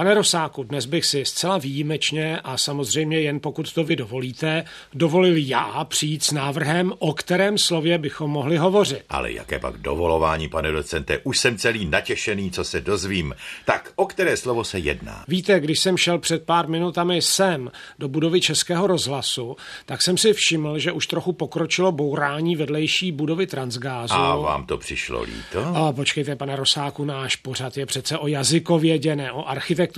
Pane Rosáku, dnes bych si zcela výjimečně a samozřejmě jen pokud to vy dovolíte, dovolil já přijít s návrhem, o kterém slově bychom mohli hovořit. Ale jaké pak dovolování, pane docente, už jsem celý natěšený, co se dozvím. Tak, o které slovo se jedná? Víte, když jsem šel před pár minutami sem do budovy Českého rozhlasu, tak jsem si všiml, že už trochu pokročilo bourání vedlejší budovy Transgázu. A vám to přišlo líto? A počkejte, pane Rosáku, náš pořad je přece o jazykovědě, ne o architektuře,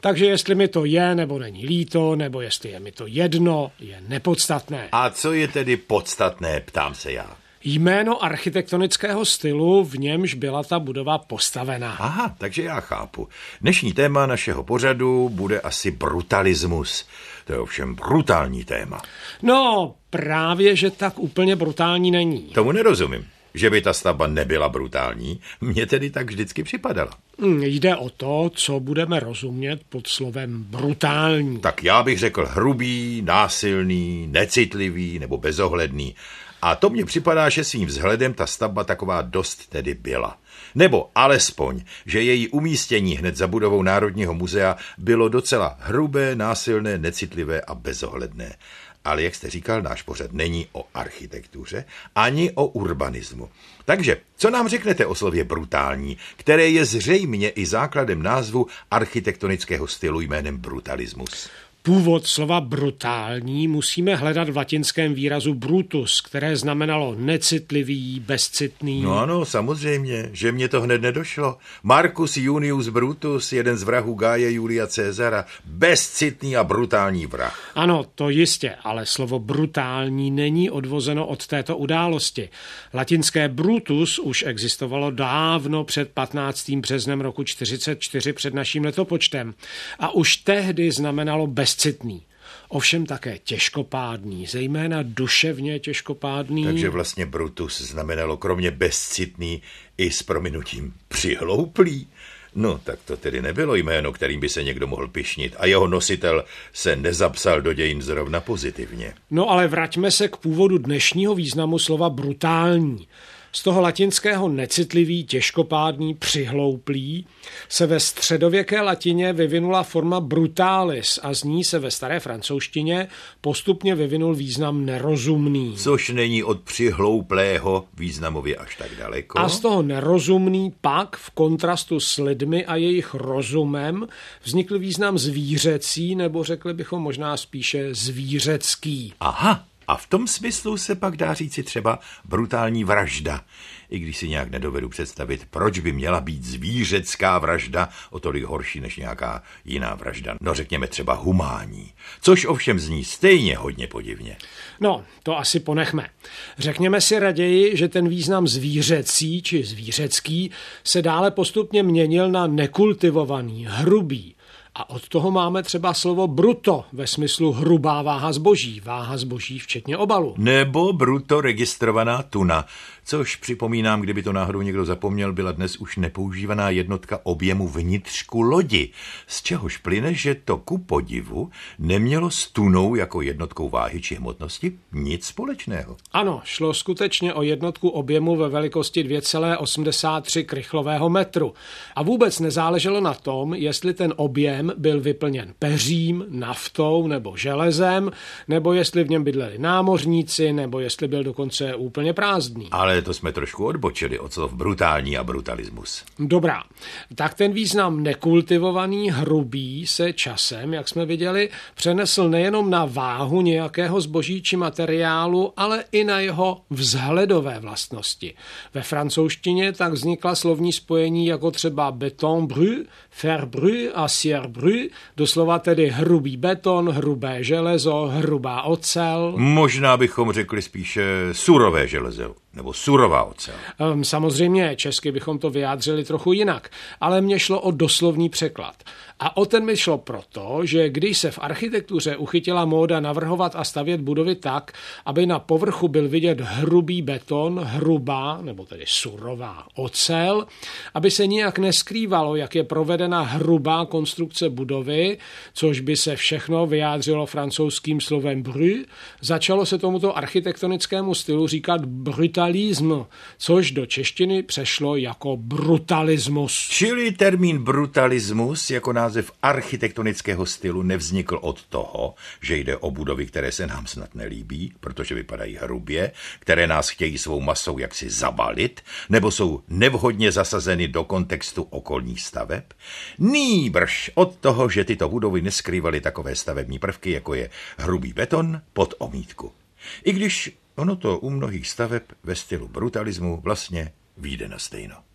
takže jestli mi to je nebo není líto, nebo jestli je mi to jedno, je nepodstatné. A co je tedy podstatné, ptám se já. Jméno architektonického stylu, v němž byla ta budova postavená. Aha, takže já chápu. Dnešní téma našeho pořadu bude asi brutalismus. To je ovšem brutální téma. No, právě, že tak úplně brutální není. Tomu nerozumím. Že by ta stavba nebyla brutální, mně tedy tak vždycky připadala. Hm, Jde o to, co budeme rozumět pod slovem brutální. Tak já bych řekl hrubý, násilný, necitlivý nebo bezohledný. A to mně připadá, že svým vzhledem ta stavba taková dost tedy byla. Nebo alespoň, že její umístění hned za budovou Národního muzea bylo docela hrubé, násilné, necitlivé a bezohledné. Ale jak jste říkal, náš pořad není o architektuře ani o urbanismu. Takže, co nám řeknete o slově brutální, které je zřejmě i základem názvu architektonického stylu jménem brutalismus? Původ slova brutální musíme hledat v latinském výrazu brutus, které znamenalo necitlivý, bezcitný. No ano, samozřejmě, že mě to hned nedošlo. Marcus Junius Brutus, jeden z vrahů Gáje Julia Cezara, bezcitný a brutální vrah. Ano, to jistě, ale slovo brutální není odvozeno od této události. Latinské brutus už existovalo dávno před 15. březnem roku 44 před naším letopočtem a už tehdy znamenalo bezcitný. Ovšem také těžkopádný, zejména duševně těžkopádný. Takže vlastně Brutus znamenalo kromě bezcitný i s prominutím přihlouplý. No, tak to tedy nebylo jméno, kterým by se někdo mohl pišnit a jeho nositel se nezapsal do dějin zrovna pozitivně. No ale vraťme se k původu dnešního významu slova brutální. Z toho latinského necitlivý, těžkopádný, přihlouplý se ve středověké latině vyvinula forma brutalis a z ní se ve staré francouzštině postupně vyvinul význam nerozumný. Což není od přihlouplého významově až tak daleko. A z toho nerozumný pak v kontrastu s lidmi a jejich rozumem vznikl význam zvířecí, nebo řekli bychom možná spíše zvířecký. Aha, a v tom smyslu se pak dá říci třeba brutální vražda, i když si nějak nedovedu představit, proč by měla být zvířecká vražda o tolik horší než nějaká jiná vražda. No řekněme třeba humání, což ovšem zní stejně hodně podivně. No, to asi ponechme. Řekněme si raději, že ten význam zvířecí či zvířecký se dále postupně měnil na nekultivovaný, hrubý, a od toho máme třeba slovo bruto ve smyslu hrubá váha zboží, váha zboží včetně obalu. Nebo bruto registrovaná tuna, což připomínám, kdyby to náhodou někdo zapomněl, byla dnes už nepoužívaná jednotka objemu vnitřku lodi, z čehož plyne, že to ku podivu nemělo s tunou jako jednotkou váhy či hmotnosti nic společného. Ano, šlo skutečně o jednotku objemu ve velikosti 2,83 krychlového metru. A vůbec nezáleželo na tom, jestli ten objem byl vyplněn peřím, naftou nebo železem, nebo jestli v něm bydleli námořníci, nebo jestli byl dokonce úplně prázdný. Ale to jsme trošku odbočili od slov brutální a brutalismus. Dobrá, tak ten význam nekultivovaný, hrubý se časem, jak jsme viděli, přenesl nejenom na váhu nějakého zboží či materiálu, ale i na jeho vzhledové vlastnosti. Ve francouzštině tak vznikla slovní spojení jako třeba beton bru, fer bru a sier bru, doslova tedy hrubý beton, hrubé železo, hrubá ocel. Možná bychom řekli spíše surové železo nebo surová ocel. Ehm, Samozřejmě česky bychom to vyjádřili trochu jinak, ale mně šlo o doslovný překlad. A o ten mi šlo proto, že když se v architektuře uchytila móda navrhovat a stavět budovy tak, aby na povrchu byl vidět hrubý beton, hrubá, nebo tedy surová ocel, aby se nijak neskrývalo, jak je provedena hrubá konstrukce budovy, což by se všechno vyjádřilo francouzským slovem bru, začalo se tomuto architektonickému stylu říkat brutální brutalism, což do češtiny přešlo jako brutalismus. Čili termín brutalismus jako název architektonického stylu nevznikl od toho, že jde o budovy, které se nám snad nelíbí, protože vypadají hrubě, které nás chtějí svou masou jaksi zabalit, nebo jsou nevhodně zasazeny do kontextu okolních staveb. Nýbrž od toho, že tyto budovy neskrývaly takové stavební prvky, jako je hrubý beton pod omítku. I když ono to u mnohých staveb ve stylu brutalismu vlastně výjde na stejno.